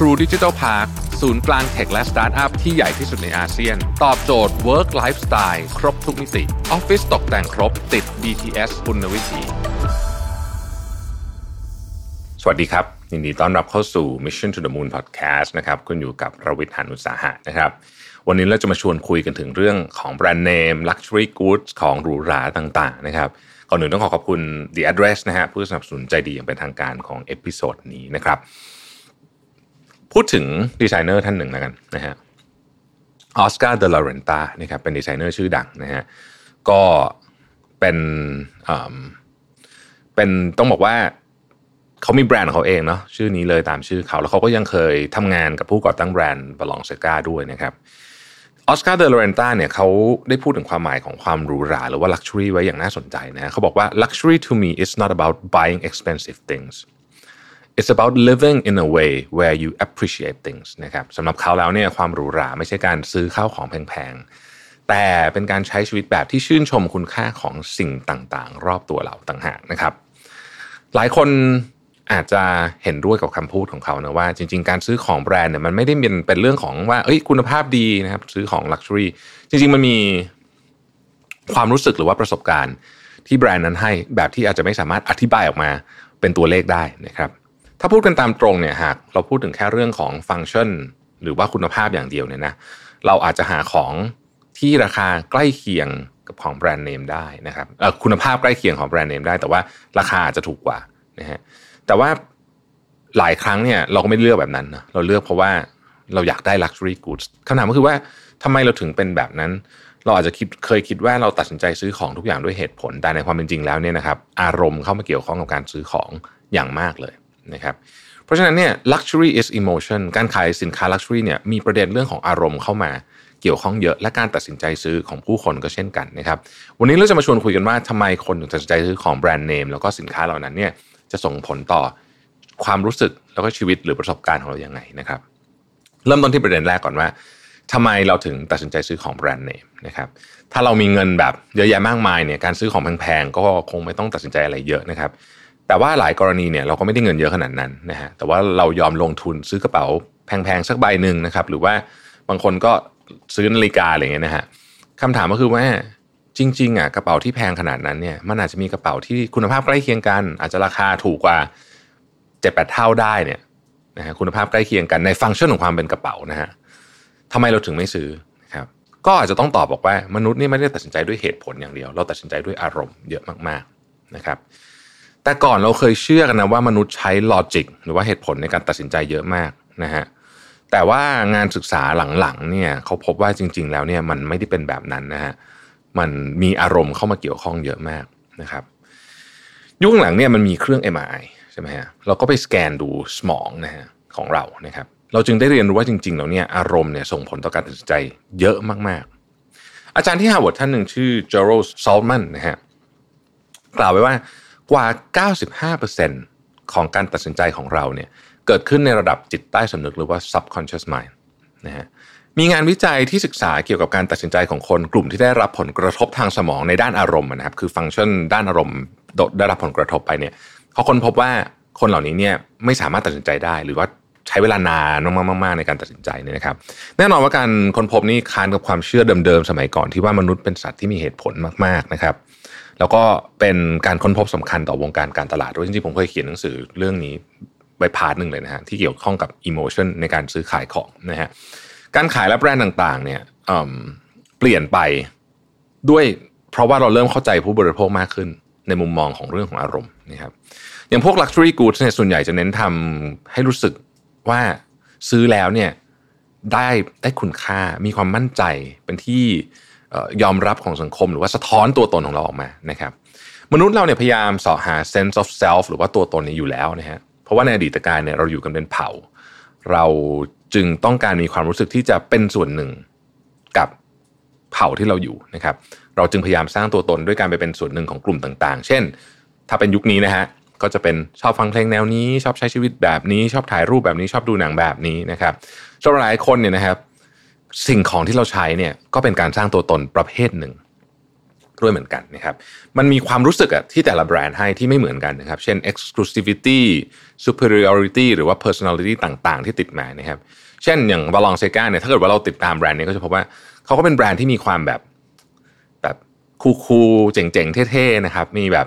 True Digital Park ศูนย์กลาง tech และสตาร์ทอัพที่ใหญ่ที่สุดในอาเซียน ตอบโจทย์ Work Lifestyle ครบทุกมิติออฟฟิศตกแต่งครบติด BTS คุณวิธีสวัสดีครับ ยินดีต้อนรับเข้าสู่ Mission to the Moon Podcast นะครับคุณอยู่กับรวิศ หาญอุตสาหะนะครับ วันนี้เราจะมาชวนคุยกันถึงเรื่องของแบรนด์เนม Luxury Goods ของหรูหราต่าง ๆ นะครับก่อนอื่นต้องขอขอบคุณ The Address นะฮะผู้สนับสนุนใจดีอย่างเป็นทางการของ episode นี้นะครับ พูดถึงดีไซเนอร์ท่านหนึ่งแล้วกันนะฮะออสการ์เดลาเรนตานะครับเป็นดีไซเนอร์ชื่อดังนะฮะก็เป็นอ่าเป็นต้องบอกว่าเขามีแบรนด์ของเขาเองเนาะชื่อนี้เลยตามชื่อเขาแล้วเขาก็ยังเคยทำงานกับผู้ก่อตั้งแบรนด์บาลองเซกาด้วยนะครับออสการ์เดลาเรนตาเนี่ยเขาได้พูดถึงความหมายของความหรูหราหรือว่า luxury ไว้อย่างน่าสนใจนะฮะเขาบอกว่า luxury to me is not about buying expensive things it's about living in a way where you appreciate things นะครับสำหรับเขาแล้วเนี่ยความหรูหราไม่ใช่การซื้อข้าวของแพงๆ แต่เป็นการใช้ชีวิตแบบที่ชื่นชมคุณค่าของสิ่งต่างๆ รอบตัวเราต่างหากนะครับ หลายคนอาจจะเห็นด้วยกับคำพูดของเขานะว่า จริง ๆ การซื้อของแบรนด์เนี่ยมันไม่ได้เป็นเป็นเรื่องของว่าเอ้ยคุณภาพดีนะครับซื้อของลักชัวรี่จริง ๆ มันมีความรู้สึกหรือว่าประสบการณ์ที่แบรนด์นั้นให้แบบที่อาจจะไม่สามารถอธิบายออกมาเป็นตัวเลขได้นะครับ ถ้าพูดกันตามตรงเนี่ยหากเราพูดถึงแค่เรื่องของฟังก์ชันหรือว่าคุณภาพอย่างเดียวเนี่ยนะเราอาจจะหาของที่ราคาใกล้เคียงกับของแบรนด์เนมได้นะครับคุณภาพใกล้เคียงของแบรนด์เนมได้ แต่ว่าราคาอาจจะถูกกว่านะฮะแต่ว่าหลายครั้งเนี่ยเราก็ไม่เลือกแบบนั้นนะเราเลือกเพราะว่าเราอยากได้ luxury goods คำถามก็คือว่าทำไมเราถึงเป็นแบบนั้น เราอาจจะคิดเคยคิดว่าเราตัดสินใจซื้อของทุกอย่างด้วยเหตุผล แต่ในความเป็นจริงแล้วเนี่ยนะครับ อารมณ์เข้ามาเกี่ยวข้องกับการซื้อของอย่างมากเลย นะครับเพราะฉะนั้นเนี่ย luxury is emotion การขายสินค้า luxury เนี่ยมีประเด็นเรื่องของอารมณ์เข้ามาเกี่ยวข้องเยอะและการตัดสินใจซื้อของผู้คนก็เช่นกันนะครับวันนี้เราจะมาชวนคุยกันว่าทำไมคนถึงตัดสินใจซื้อของแบรนด์เนมแล้วก็สินค้าเหล่านั้นเนี่ยจะส่งผลต่อความรู้สึกแล้วก็ชีวิตหรือประสบการณ์ของเราอย่างไงนะครับ เริ่มต้นที่ประเด็นแรกก่อนว่าทำไมเราถึงตัดสินใจซื้อของแบรนด์เนมนะครับถ้าเรามีเงินแบบเยอะแยะมากมายเนี่ยการซื้อของแพงๆก็คงไม่ต้องตัดสินใจอะไรเยอะนะครับ แต่ว่าหลายกรณีเนี่ยเราก็ไม่ได้เงินเยอะขนาดนั้นนะฮะแต่ว่าเรายอมลงทุนซื้อกระเป๋าแพงๆสักใบหนึ่งนะครับ หรือว่าบางคนก็ซื้อนาฬิกาอะไรเงี้ยนะฮะคำถามก็คือว่าจริงๆอะกระเป๋าที่แพงขนาดนั้นเนี่ยมันอาจจะมีกระเป๋าที่คุณภาพใกล้เคียงกัน อาจจะราคาถูกกว่าเจ็ดแปดเท่าได้เนี่ยนะฮะคุณภาพใกล้เคียงกันในฟังก์ชันของความเป็นกระเป๋านะฮะทำไมเราถึงไม่ซื้อนะครับก็อาจจะต้องตอบบอกว่ามนุษย์นี่ไม่ได้ตัดสินใจด้วยเหตุผลอย่างเดียว เราตัดสินใจด้วยอารมณ์เยอะมากๆนะครับ แต่ก่อนเราเคยเชื่อกันนะว่ามนุษย์ใช้ลอจิกหรือว่าเหตุผลในการตัดสินใจเยอะมากนะฮะแต่ว่างานศึกษาหลังๆเนี่ยเขาพบว่าจริง ๆ แล้วเนี่ยมันไม่ได้เป็นแบบนั้นนะฮะมันมีอารมณ์เข้ามาเกี่ยวข้องเยอะมากนะครับ ยุคหลังเนี่ยมันมีเครื่อง MRI ใช่ไหมฮะเราก็ไปสแกนดูสมองนะฮะของเรานะครับ เราจึงได้เรียนรู้ว่าจริงๆแล้วเนี่ยอารมณ์เนี่ยส่งผลต่อการตัดสินใจเยอะมากๆ อาจารย์ที่ฮาร์วาร์ดท่านหนึ่งชื่อเจอรัลด์ ซอลต์แมนนะฮะกล่าวไว้ว่า กว่า 95%ของการตัดสินใจของเราเนี่ยเกิดขึ้นในระดับจิตใต้สำนึกหรือว่า subconscious mind นะฮะมีงานวิจัยที่ศึกษาเกี่ยวกับการตัดสินใจของคนกลุ่มที่ได้รับผลกระทบทางสมองในด้านอารมณ์นะครับ คือฟังก์ชันด้านอารมณ์ได้รับผลกระทบไปเนี่ยเขาค้นพบว่าคนเหล่านี้เนี่ยไม่สามารถตัดสินใจได้ หรือว่าใช้เวลานานมากๆในการตัดสินใจเนี่ยนะครับ แน่นอนว่าการค้นพบนี่ค้านกับความเชื่อเดิมๆสมัยก่อนที่ว่ามนุษย์เป็นสัตว์ที่มีเหตุผลมากๆนะครับ แล้วก็เป็นการค้นพบสำคัญต่อวงการการตลาดด้วยจริงๆผมเคยเขียนหนังสือเรื่องนี้ไว้ part หนึ่งเลยนะฮะที่เกี่ยวข้องกับ emotion ในการซื้อขายของนะฮะการขายและแบรนด์ต่างๆ เนี่ยเปลี่ยนไปด้วยเพราะว่าเราเริ่มเข้าใจผู้บริโภคมากขึ้นในมุมมองของเรื่องของอารมณ์นะครับอย่างพวก luxury goods เนี่ยส่วนใหญ่จะเน้นทำให้รู้สึกว่าซื้อแล้วเนี่ยได้ได้คุณค่ามีความมั่นใจเป็นที่ ยอมรับของสังคม หรือว่าสะท้อนตัวตนของเราออกมานะครับ มนุษย์เราเนี่ยพยายามสอหา sense of self หรือว่าตัวตนนี้อยู่แล้วนะฮะเพราะว่าในอดีตการเนี่ยเราอยู่กันเป็นเผ่า เราจึงต้องการมีความรู้สึกที่จะเป็นส่วนหนึ่งกับเผ่าที่เราอยู่นะครับ เราจึงพยายามสร้างตัวตนด้วยการไปเป็นส่วนหนึ่งของกลุ่มต่างๆ เช่น ถ้าเป็นยุคนี้นะฮะก็จะเป็นชอบฟังเพลงแนวนี้ ชอบใช้ชีวิตแบบนี้ ชอบถ่ายรูปแบบนี้ชอบดูหนังแบบนี้นะครับสำหรับหลายคนเนี่ยนะครับ สิ่งของที่เราใช้เนี่ยก็เป็นการสร้างตัวตนประเภทหนึ่งด้วยเหมือนกันนะครับ มันมีความรู้สึกอะที่แต่ละแบรนด์ให้ที่ไม่เหมือนกันนะครับ เช่น exclusivity superiority หรือว่า personality ต่างๆ ที่ติดมานะครับ เช่นอย่าง Balenciaga เนี่ยถ้าเกิดว่าเราติดตามแบรนด์นี้ก็จะพบว่าเขาก็เป็นแบรนด์ที่มีความแบบแบบ cool ๆเจ๋งๆ เท่ๆนะครับ มีแบบ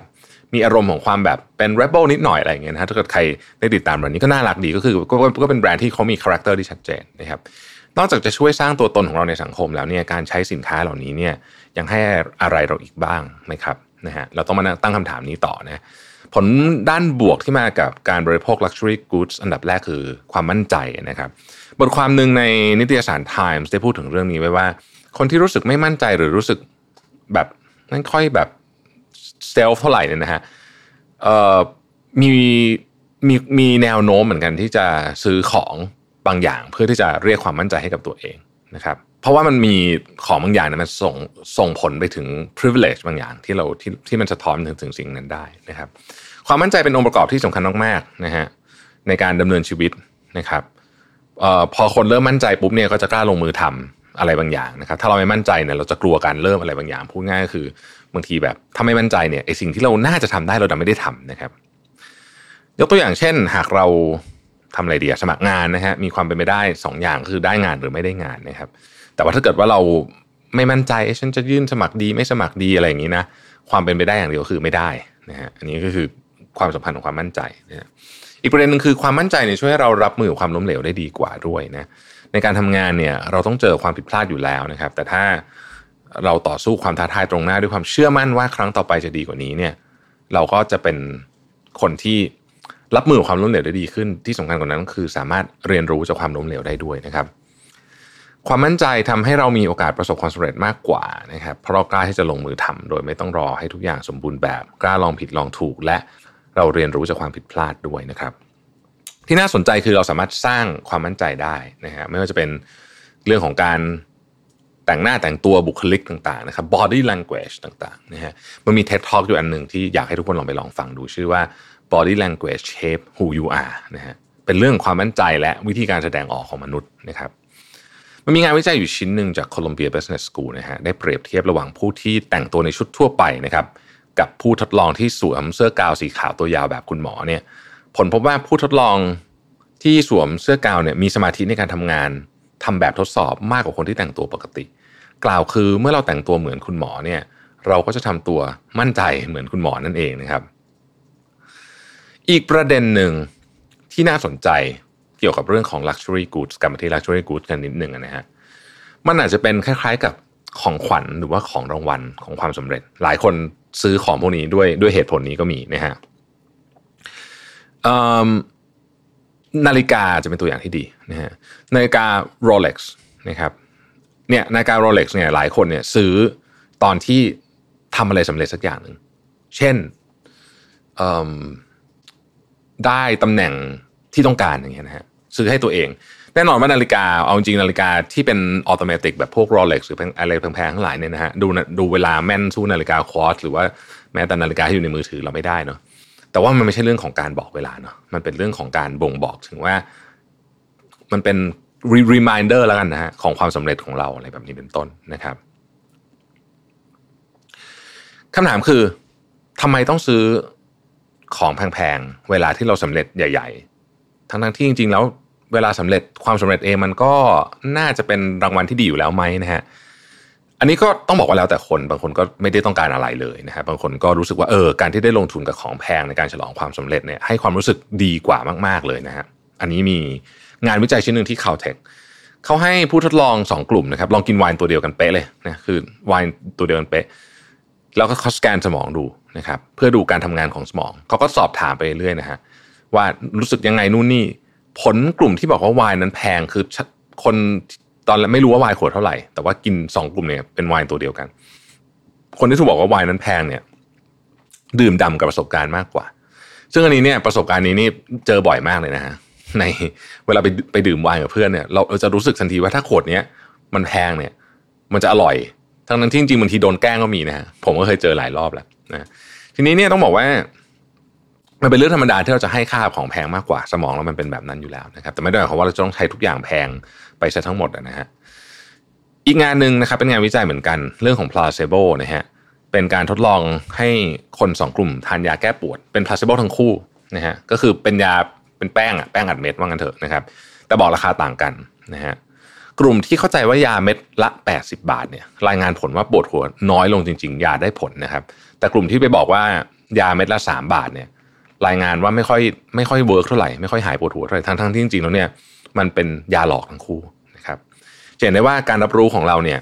มีอารมณ์ของความแบบเป็น rebel นิดหน่อยอะไรอย่างเงี้ยนะถ้าเกิดใครได้ติดตามแบรนด์นี้ก็น่ารักดีก็คือก็เป็นแบรนด์ที่เขามี character ที่ชัดเจนนะครับ นอกจากจะช่วยสร้างตัวตนของเราในสังคมแล้วเนี่ยการใช้สินค้าเหล่านี้เนี่ยยังให้อะไรเราอีกบ้างนะครับนะฮะเราต้องมาตั้งคำถามนี้ต่อนะผลด้านบวกที่มากับการบริโภค luxury goods อันดับแรกคือความมั่นใจนะครับบทความหนึ่งในนิตยสาร Times ได้พูดถึงเรื่องนี้ไว้ว่า คนที่รู้สึกไม่มั่นใจหรือรู้สึกแบบไม่ค่อยแบบเซลฟ์เท่าไหร่เนี่ยนะฮะมีมีมีแนวโน้มเหมือนกันที่จะซื้อของ บางอย่างเพื่อที่จะเรียกความมั่นใจให้กับตัวเองนะครับเพราะว่ามันมีของบางอย่างเนี่ยมันส่งส่งผลไปถึง privilege บางอย่างที่เราที่ที่มันสะท้อนถึงถึงสิ่งนั้นได้นะครับ ความมั่นใจเป็นองค์ประกอบที่สำคัญมากๆนะฮะในการดำเนินชีวิตนะครับออพอคนเริ่มมั่นใจปุ๊บเนี่ยก็จะกล้าลงมือทำอะไรบางอย่างนะครับ ถ้าเราไม่มั่นใจเนี่ยเราจะกลัวการเริ่มอะไรบางอย่าง พูดง่ายก็คือบางทีแบบถ้าไม่มั่นใจเนี่ยไอสิ่งที่เราน่าจะทำได้เราดันไม่ได้ทำนะครับ ยกตัวอย่างเช่น หากเรา ทำอะไรดีสมัครงานนะฮะมีความเป็นไปได้2ออย่างคือได้งานหรือไม่ได้งานนะครับ แต่ว่าถ้าเกิดว่าเราไม่มั่นใจฉันจะยื่นสมัครดีไม่สมัครดีอะไรอย่างนี้นะความเป็นไปได้อย่างเดียวคือไม่ได้นะฮะอันนี้ก็คือความสัมพันธ์ของความมั่นใจนะอีกประเด็นหนึ่งคือความมั่นใจเนี่ยช่วยให้เรารับมือกับความล้มเหลวได้ดีกว่าด้วยนะในการทำงานเนี่ยเราต้องเจอความผิดพลาดอยู่แล้วนะครับ แต่ถ้าเราต่อสู้ความท้าทายตรงหน้าด้วยความเชื่อมั่นว่าครั้งต่อไปจะดีกว่านี้เนี่ย เราก็จะเป็นคนที่ รับมือกับความล้มเหลวได้ดีขึ้นที่สำคัญกว่านั้นคือสามารถเรียนรู้จากความล้มเหลวได้ด้วยนะครับ ความมั่นใจทำให้เรามีโอกาสประสบความสำเร็จมากกว่านะครับเพราะเรากล้าที่จะลงมือทำโดยไม่ต้องรอให้ทุกอย่างสมบูรณ์แบบ กล้าลองผิดลองถูก และเราเรียนรู้จากความผิดพลาดด้วยนะครับ ที่น่าสนใจคือเราสามารถสร้างความมั่นใจได้นะฮะไม่ว่าจะเป็นเรื่องของการแต่งหน้าแต่งตัวบุคลิกต่างๆนะครับ body language ต่างๆนะฮะมันมี TED Talk อยู่อันหนึ่งที่อยากให้ทุกคนลองไปลองฟังดูชื่อว่า body language shape who you are นะฮะเป็นเรื่องความมั่นใจและวิธีการแสดงออกของมนุษย์นะครับมันมีงานวิจัยอยู่ชิ้นหนึ่งจาก Columbia Business School นะฮะได้เปรียบเทียบระหว่างผู้ที่แต่งตัวในชุดทั่วไปนะครับกับผู้ทดลองที่สวมเสื้อกาวสีขาวตัวยาวแบบคุณหมอเนี่ยผลพบว่าผู้ทดลองที่สวมเสื้อกาวเนี่ยมีสมาธิในการทำงานทำแบบทดสอบมากกว่าคนที่แต่งตัวปกติ กล่าวคือเมื่อเราแต่งตัวเหมือนคุณหมอเนี่ยเราก็จะทำตัวมั่นใจเหมือนคุณหมอนั่นเองนะครับ อีกประเด็นหนึ่งที่น่าสนใจเกี่ยวกับเรื่องของ luxury goods กลับมาที่ luxury goods กันนิดหนึ่งนะฮะมันอาจจะเป็นคล้ายๆกับของขวัญหรือว่าของรางวัลของความสำเร็จ หลายคนซื้อของพวกนี้ด้วยด้วยเหตุผลนี้ก็มีนะฮะนาฬิกาจะเป็นตัวอย่างที่ดีนะฮะนาฬิกา Rolex นะครับเนี่ยนาฬิกา Rolex เนี่ยหลายคนเนี่ยซื้อตอนที่ทำอะไรสำเร็จสักอย่างหนึ่งเช่น ได้ตำแหน่งที่ต้องการอย่างเงี้ยนะฮะซื้อให้ตัวเองแน่นอนว่านาฬิกาเอาจริงนาฬิกาที่เป็นอัตโนมัติกแบบพวก Rolex หรืออะไรแพงๆทั้งหลายเนี่ยนะฮะดูดูเวลาแม่นสู้นาฬิกาควอตหรือว่าแม้แต่นาฬิกาที่อยู่ในมือถือเราไม่ได้เนาะแต่ว่ามันไม่ใช่เรื่องของการบอกเวลาเนาะมันเป็นเรื่องของการบ่งบอกถึงว่า มันเป็น reminder แล้วกันนะฮะของความสำเร็จของเราอะไรแบบนี้เป็นต้นนะครับคำถามคือทำไมต้องซื้อ ของแพงๆ เวลาที่เราสำเร็จใหญ่ ๆ ทั้งๆที่จริง ๆ แล้วเวลาสำเร็จความสำเร็จเองมันก็น่าจะเป็นรางวัลที่ดีอยู่แล้วไหมนะฮะอันนี้ก็ต้องบอกว่าแล้วแต่คนบางคนก็ไม่ได้ต้องการอะไรเลยนะฮะบางคนก็รู้สึกว่าเออการที่ได้ลงทุนกับของแพงในการฉลองความสำเร็จเนี่ยให้ความรู้สึกดีกว่ามากๆเลยนะฮะอันนี้มีงานวิจัยชิ้นหนึ่งที่ Caltech เขาให้ผู้ทดลองสองกลุ่มนะครับลองกินไวน์ตัวเดียวกันเป๊ะเลยนะคือไวน์ตัวเดียวกันเป๊ะ แล้วก็เขาสแกนสมองดูนะครับเพื่อดูการทำงานของสมองเขาก็สอบถามไปเรื่อยนะฮะว่ารู้สึกยังไงนู่นนี่ผลกลุ่มที่บอกว่าวายนั้นแพงคือคนตอนแรกไม่รู้ว่าวายขวดเท่าไหร่ แต่ว่ากินสองกลุ่มเนี่ยเป็นวายตัวเดียวกัน คนที่ถูกบอกว่าวายนั้นแพงเนี่ย ดื่มดำกับประสบการณ์มากกว่า ซึ่งอันนี้เนี่ยประสบการณ์นี้นี่เจอบ่อยมากเลยนะฮะในเวลาไปไปดื่มวายกับเพื่อนเนี่ยเราจะรู้สึกทันทีว่าถ้าขวดเนี้ยมันแพงเนี่ย มันจะอร่อย ทั้งนั้นที่จริงบางทีโดนแกล้งก็มีนะฮะผมก็เคยเจอหลายรอบแล้วนะทีนี้เนี่ยต้องบอกว่า มันเป็นเรื่องธรรมดาที่เราจะให้ค่าของแพงมากกว่าสมองเรามันเป็นแบบนั้นอยู่แล้วนะครับ แต่ไม่ได้หมายความว่าเราจะต้องใช้ทุกอย่างแพงไปซะทั้งหมดนะฮะอีกงานหนึ่งนะครับเป็นงานวิจัยเหมือนกันเรื่องของ placebo นะฮะเป็นการทดลองให้คนสองกลุ่มทานยาแก้ปวดเป็นพลาส s บ o ทั้งคู่นะฮะก็คือเป็นยาเป็นแป้งอะแป้งอัดเม็ดว่างั้นเถอะนะครับ แต่บอกราคาต่างกันนะฮะ กลุ่มที่เข้าใจว่ายาเม็ดละ 80 บาทเนี่ยรายงานผลว่าปวดหัวน้อยลงจริง ๆ ยาได้ผลนะครับ แต่กลุ่มที่ไปบอกว่ายาเม็ดละ 3 บาทเนี่ยรายงานว่าไม่ค่อยไม่ค่อยเวิร์กเท่าไหร่ไม่ค่อยหายปวดหัวเท่าไหร่ทั้งทั้งที่จริงๆแล้วเนี่ยมันเป็นยาหลอกทั้งคู่นะครับเห็นได้ว่าการรับรู้ของเราเนี่ย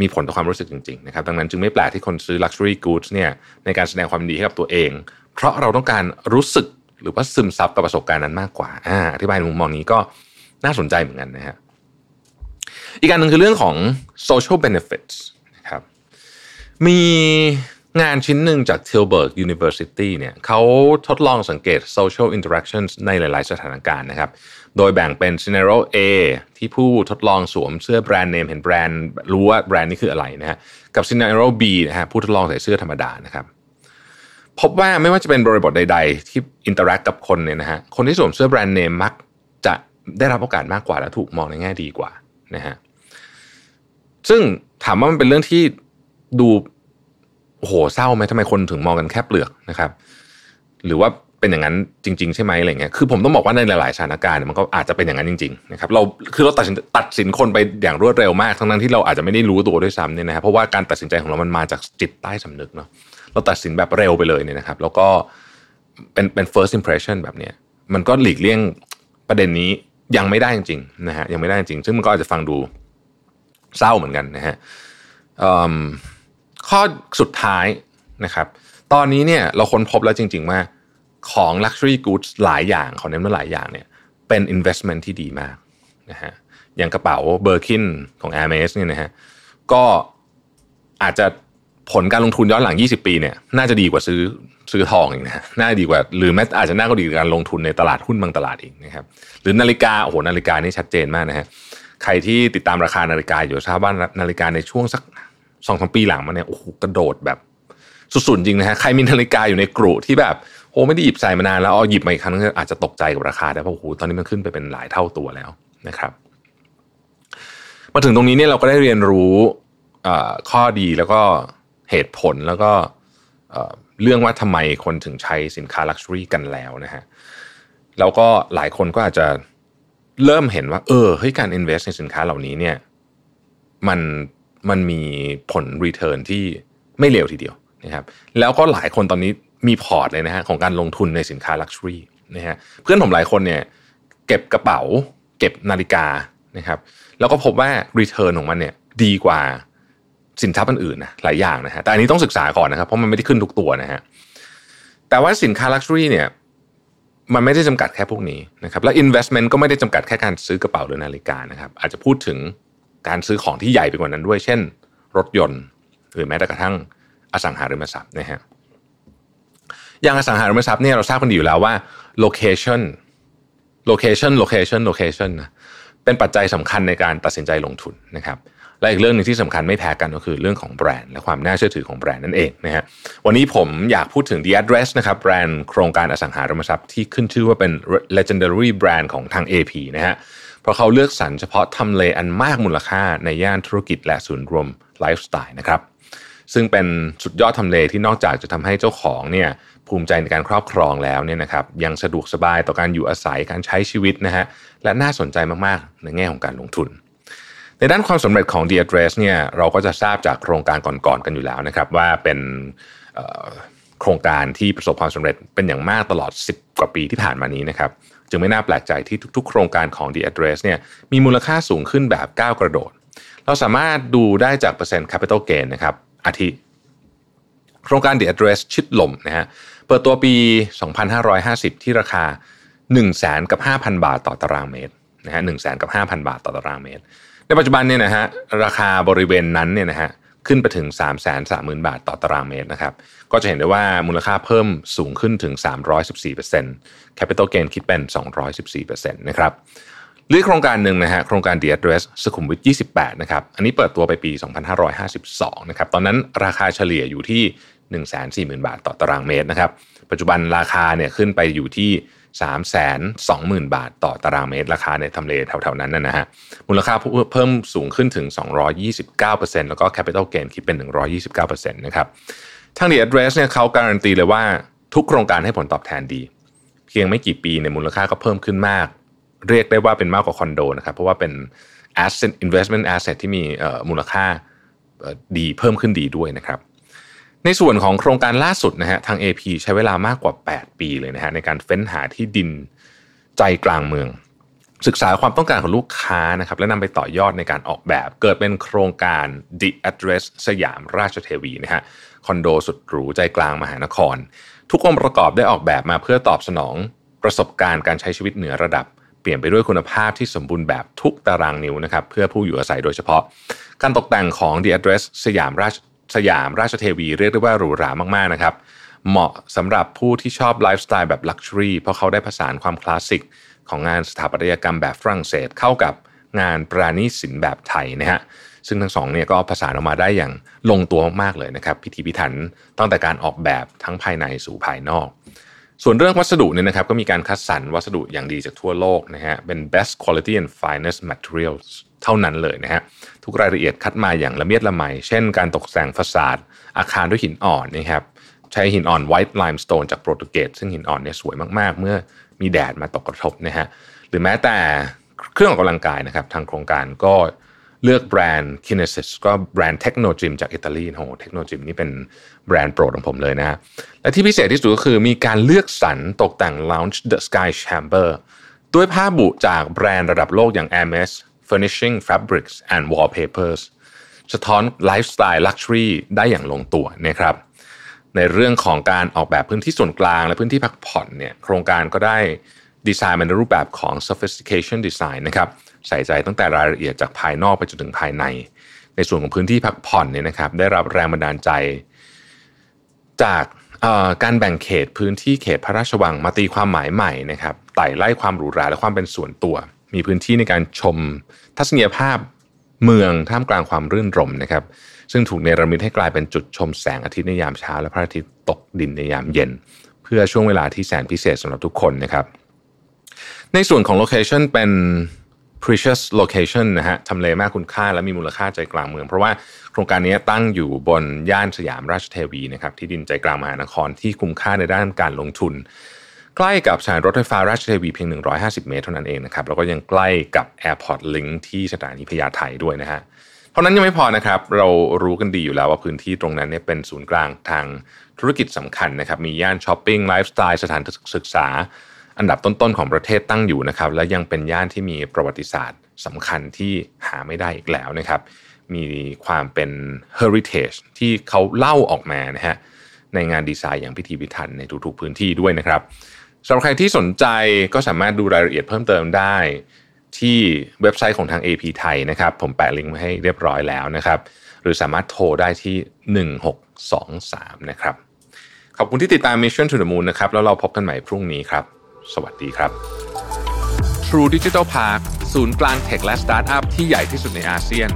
มีผลต่อความรู้สึกจริงๆนะครับดังนั้นจึงไม่แปลกที่คนซื้อ luxury goods เนี่ยในการแสดงความดีให้กับตัวเอง เพราะเราต้องการรู้สึกหรือว่าซึมซับกับประสบการณ์นั้นมากกว่าอธิบายมุมมองนี้ก็น่าสนใจเหมือนกันนะฮะ อีกการหนึ่งคือเรื่องของ social benefits นะครับมีงานชิ้นหนึ่งจาก Tilburg University เนี่ยเขาทดลองสังเกต social interactions ในหลาย ๆ สถานการณ์นะครับ โดยแบ่งเป็น scenario A ที่ผู้ทดลองสวมเสื้อแบรนด์เนมเห็นแบรนด์รู้ว่าแบรนด์นี้คืออะไรนะฮะกับ scenario B นะฮะผู้ทดลองใส่เสื้อธรรมดานะครับ พบว่าไม่ว่าจะเป็นบริบทใด ๆ ที่ interact กับคนเนี่ยนะฮะคนที่สวมเสื้อแบรนด์เนมมักจะได้รับโอกาสมากกว่าและถูกมองในแง่ดีกว่านะฮะ ซึ่งถามว่ามันเป็นเรื่องที่ดูโอ้โหเศร้าไหมทำไมคนถึงมองกันแค่เปลือกนะครับ หรือว่าเป็นอย่างนั้นจริง ๆ ใช่ไหมอะไรเงี้ยคือผมต้องบอกว่าในหลายๆสถานการณ์มันก็อาจจะเป็นอย่างนั้นจริงๆนะครับเราคือเราตัดสินตัดสินคนไปอย่างรวดเร็วมากทั้งนั้นที่เราอาจจะไม่ได้รู้ตัวด้วยซ้ำเนี่ยนะครับเพราะว่าการตัดสินใจของเรามันมาจากจิตใต้สำนึกเนาะเราตัดสินแบบเร็วไปเลยเนี่ยนะครับ แล้วก็เป็นเป็น first impression แบบเนี้ยมันก็หลีกเลี่ยงประเด็นนี้ยังไม่ได้จริงๆนะฮะยังไม่ได้จริงซึ่งมันก็อาจจะฟังดู เศร้าเหมือนกันนะฮะข้อสุดท้ายนะครับ ตอนนี้เนี่ยเราค้นพบแล้วจริง ๆ ว่าของ luxury goods หลายอย่างของเน้นมาหลายอย่างเนี่ยเป็น investment ที่ดีมากนะฮะอย่างกระเป๋าเบอร์คินของ Hermes เนี่ยนะฮะก็อาจจะผลการลงทุนย้อนหลัง 20 ปีเนี่ยน่าจะดีกว่าซื้อซื้อทองอีกนะน่าดีกว่า หรือแม้อาจจะน่าก็ดีกว่าการลงทุนในตลาดหุ้นบางตลาดอีกนะครับหรือนาฬิกาโอ้โหนาฬิกานี่ชัดเจนมากนะฮะ ใครที่ติดตามราคานาฬิกาอยู่ทราบว่านาฬิกาในช่วงสักสองสามปีหลังมาเนี่ยโอ้โหกระโดดแบบสุดๆจริงนะฮะใครมีนาฬิกาอยู่ในกรุที่แบบโอ้ไม่ได้หยิบใส่มานานแล้วเอาหยิบมาอีกครั้งอาจจะตกใจกับราคาได้เพราะโอ้โหตอนนี้มันขึ้นไปเป็นหลายเท่าตัวแล้วนะครับมาถึงตรงนี้เนี่ยเราก็ได้เรียนรู้ข้อดีแล้วก็เหตุผลแล้วก็เรื่องว่าทำไมคนถึงใช้สินค้าลักชัวรี่กันแล้วนะฮะแล้วก็หลายคนก็อาจจะ เริ่มเห็นว่า เออเฮ้ยการ invest ในสินค้าเหล่านี้เนี่ยมันมันมีผล return ที่ไม่เลวทีเดียวนะครับแล้วก็หลายคนตอนนี้มีพอร์ตเลยนะฮะของการลงทุนในสินค้า luxury นะฮะเพื่อนผมหลายคนเนี่ยเก็บกระเป๋า เก็บนาฬิกานะครับแล้วก็พบว่า return ของมันเนี่ยดีกว่าสินค้าอื่นๆนะหลายอย่างนะฮะแต่อันนี้ต้องศึกษาก่อนนะครับเพราะมันไม่ได้ขึ้นทุกตัวนะฮะแต่ว่าสินค้าลักชัวรี่เนี่ย มันไม่ได้จำกัดแค่พวกนี้นะครับและ investment ก็ไม่ได้จำกัดแค่การซื้อกระเป๋าหรือนาฬิกานะครับอาจจะพูดถึงการซื้อของที่ใหญ่ไปกว่านั้นด้วย เช่น รถยนต์ หรือแม้แต่กระทั่งอสังหาริมทรัพย์นะฮะอย่างอสังหาริมทรัพย์เนี่ยเราทราบกันดีอยู่แล้วว่า location location location location นะเป็นปัจจัยสำคัญในการตัดสินใจลงทุนนะครับ และอีกเรื่องหนึ่งที่สำคัญไม่แพ้กันก็คือเรื่องของแบรนด์และความน่าเชื่อถือของแบรนด์นั่นเองนะฮะวันนี้ผมอยากพูดถึง The Address นะครับแบรนด์โครงการอสังหาริมทรัพย์ที่ขึ้นชื่อว่าเป็น legendary brand ของทาง AP นะฮะเพราะเขาเลือกสรรเฉพาะทำเลอันมากมูลค่าในย่านธุรกิจและศูนย์รวมไลฟ์สไตล์นะครับซึ่งเป็นสุดยอดทำเลที่นอกจากจะทำให้เจ้าของเนี่ยภูมิใจในการครอบครองแล้วเนี่ยนะครับยังสะดวกสบายต่อการอยู่อาศัยการใช้ชีวิตนะฮะและน่าสนใจมากๆในแง่ของการลงทุน ในด้านความสำเร็จของ The Address เนี่ยเราก็จะทราบจากโครงการก่อนๆกันอยู่แล้วนะครับ ว่าเป็นโครงการที่ประสบความสำเร็จเป็นอย่างมากตลอด 10 กว่าปีที่ผ่านมานี้นะครับจึงไม่น่าแปลกใจที่ทุกๆ โครงการของ The Address เนี่ยมีมูลค่าสูงขึ้นแบบก้าวกระโดด เราสามารถดูได้จากเปอร์เซ็นต์ capital gain นะครับอาทิ โครงการ The Address ชิดลมนะฮะเปิดตัวปี 2550 ที่ราคา 1 0 0 0 0แสนกับ 5,000 บาทต่อตารางเมตรนะฮะหนึ่งแสนกับ 5,000 บาทต่อตารางเมตร ในปัจจุบันเนี่ยนะฮะราคาบริเวณนั้นเนี่ยนะฮะขึ้นไปถึง 3 3 0 0 0 0 บาทต่อตารางเมตรนะครับก็จะเห็นได้ว่ามูลค่าเพิ่มสูงขึ้นถึง 314% Capital Gain คิดเป็น 214%นะครับหรือโครงการหนึ่งนะฮะโครงการ The Address สุขุมวิท 28 นะครับอันนี้เปิดตัวไปปี 2552 นะครับตอนนั้นราคาเฉลี่ยอยู่ที่ 140,000 บาทต่อตารางเมตรนะครับปัจจุบันราคาเนี่ยขึ้นไปอยู่ที่ 3 2 0 0 0 0 บาทต่อตารางเมตร ราคาในทำเลแถวๆนั้นนะฮะมูลค่าเพิ่มสูงขึ้นถึง 229%แล้วก็ capital gain คิดเป็น 129%นะครับทาง The Address เนี่ยเขาการันตีเลยว่าทุกโครงการให้ผลตอบแทนดี เพียงไม่กี่ปีเนี่ยมูลค่าก็เพิ่มขึ้นมาก เรียกได้ว่าเป็นมากกว่าคอนโดนะครับเพราะว่าเป็น asset investment asset ที่มีมูลค่าดีเพิ่มขึ้นดีด้วยนะครับ ในส่วนของโครงการล่าสุดนะฮะทาง AP ใช้เวลามากกว่า 8 ปีเลยนะฮะในการเฟ้นหาที่ดินใจกลางเมือง ศึกษาความต้องการของลูกค้านะครับและนำไปต่อยอดในการออกแบบ เกิดเป็นโครงการ The Address สยามราชเทวีนะฮะคอนโดสุดหรูใจกลางมหานคร ทุกองค์ประกอบได้ออกแบบมาเพื่อตอบสนองประสบการณ์การใช้ชีวิตเหนือระดับเปลี่ยนไปด้วยคุณภาพที่สมบูรณ์แบบทุกตารางนิ้วนะครับเพื่อผู้อยู่อาศัยโดยเฉพาะ การตกแต่งของ The Address สยามราช สยามราชเทวีเรียกได้ว่าหรูหรามากๆนะครับ เหมาะสำหรับผู้ที่ชอบไลฟ์สไตล์แบบ luxury เพราะเขาได้ผสานความคลาสสิก ของงานสถาปัตยกรรมแบบฝรั่งเศสเข้ากับงานประณีตศิลป์แบบไทยนะฮะซึ่งทั้งสองเนี่ยก็ผสานออกมาได้อย่างลงตัวมากๆเลยนะครับ พิถีพิถันตั้งแต่การออกแบบทั้งภายในสู่ภายนอก ส่วนเรื่องวัสดุเนี่ยนะครับก็มีการคัดสรรวัสดุอย่างดีจากทั่วโลกนะฮะเป็น best quality and finest materials เท่านั้นเลยนะฮะทุกรายละเอียดคัดมาอย่างละเมียดละไม เช่นการตกแต่ง façade อาคารด้วยหินอ่อนนะครับใช้หินอ่อน white limestone จากโปรตุเกสซึ่งหินอ่อนเนี่ยสวยมากๆ เมื่อมีแดดมาตกกระทบนะฮะหรือแม้แต่เครื่องออกกำลังกายนะครับทางโครงการก็เลือกแบรนด์ Kinesis ก็แบรนด์ Technogym จากอิตาลีโอ้โห Technogym นี่เป็นแบรนด์โปรดของผมเลยนะฮะและที่พิเศษที่สุดก็คือมีการเลือกสรรตกแต่ง Lounge the Sky Chamber ด้วยผ้าบุจากแบรนด์ระดับโลกอย่าง Hermes furnishing fabrics and wallpapers สะท้อนไลฟ์สไตล์ luxury ได้อย่างลงตัวนะครับในเรื่องของการออกแบบพื้นที่ส่วนกลางและพื้นที่พักผ่อนเนี่ยโครงการก็ได้ดีไซน์มาในรูปแบบของ sophistication design นะครับใส่ใจตั้งแต่รายละเอียดจากภายนอกไปจนถึงภายใน ในส่วนของพื้นที่พักผ่อนเนี่ยนะครับได้รับแรงบันดาลใจ จากการแบ่งเขตพื้นที่เขตพระราชวังมาตีความหมายใหม่นะครับไต่ไล่ความหรูหราและความเป็นส่วนตัว มีพื้นที่ในการชม ทัศนียภาพเมืองท่ามกลางความรื่นรมนะครับ ซึ่งถูกเนรมิตให้กลายเป็นจุดชมแสงอาทิตย์ในยามเช้า และพระอาทิตย์ตกดินในยามเย็น เพื่อช่วงเวลาที่แสนพิเศษสำหรับทุกคนนะครับ ในส่วนของโลเคชันเป็น precious location นะฮะทำเลมากคุณค่าและมีมูลค่าใจกลางเมือง เพราะว่าโครงการนี้ตั้งอยู่บนย่านสยามราชเทวีนะครับที่ดินใจกลางมหานครที่คุ้มค่าในด้านการลงทุน ใกล้กับสถานรถไฟฟ้าราชเทวีเพียง 150 เมตรเท่านั้นเองนะครับแล้วก็ยังใกล้กับ Airport Link ที่สถานีพญาไทด้วยนะฮะเท่านั้นยังไม่พอนะครับ เรารู้กันดีอยู่แล้วว่าพื้นที่ตรงนั้นเนี่ยเป็นศูนย์กลางทางธุรกิจสำคัญนะครับ มีย่านช้อปปิ้งไลฟ์สไตล์สถานศึกษา อันดับต้นๆของประเทศตั้งอยู่นะครับ และยังเป็นย่านที่มีประวัติศาสตร์สำคัญที่หาไม่ได้อีกแล้วนะครับ มีความเป็น heritage ที่เขาเล่าออกมานะฮะในงานดีไซน์อย่างพิถีพิถันในทุกๆพื้นที่ด้วยนะครับ สำหรับใครที่สนใจก็สามารถดูรายละเอียดเพิ่มเติมได้ ที่เว็บไซต์ของทาง AP ไทยนะครับ ผมแปะลิงก์ไว้ให้เรียบร้อยแล้วนะครับ หรือสามารถโทรได้ที่ 1623 นะครับ ขอบคุณที่ติดตาม Mission to the Moon นะครับ แล้วเราพบกันใหม่พรุ่งนี้ครับ สวัสดีครับ True Digital Park ศูนย์กลาง tech และสตาร์ทอัพที่ใหญ่ที่สุดในอาเซียน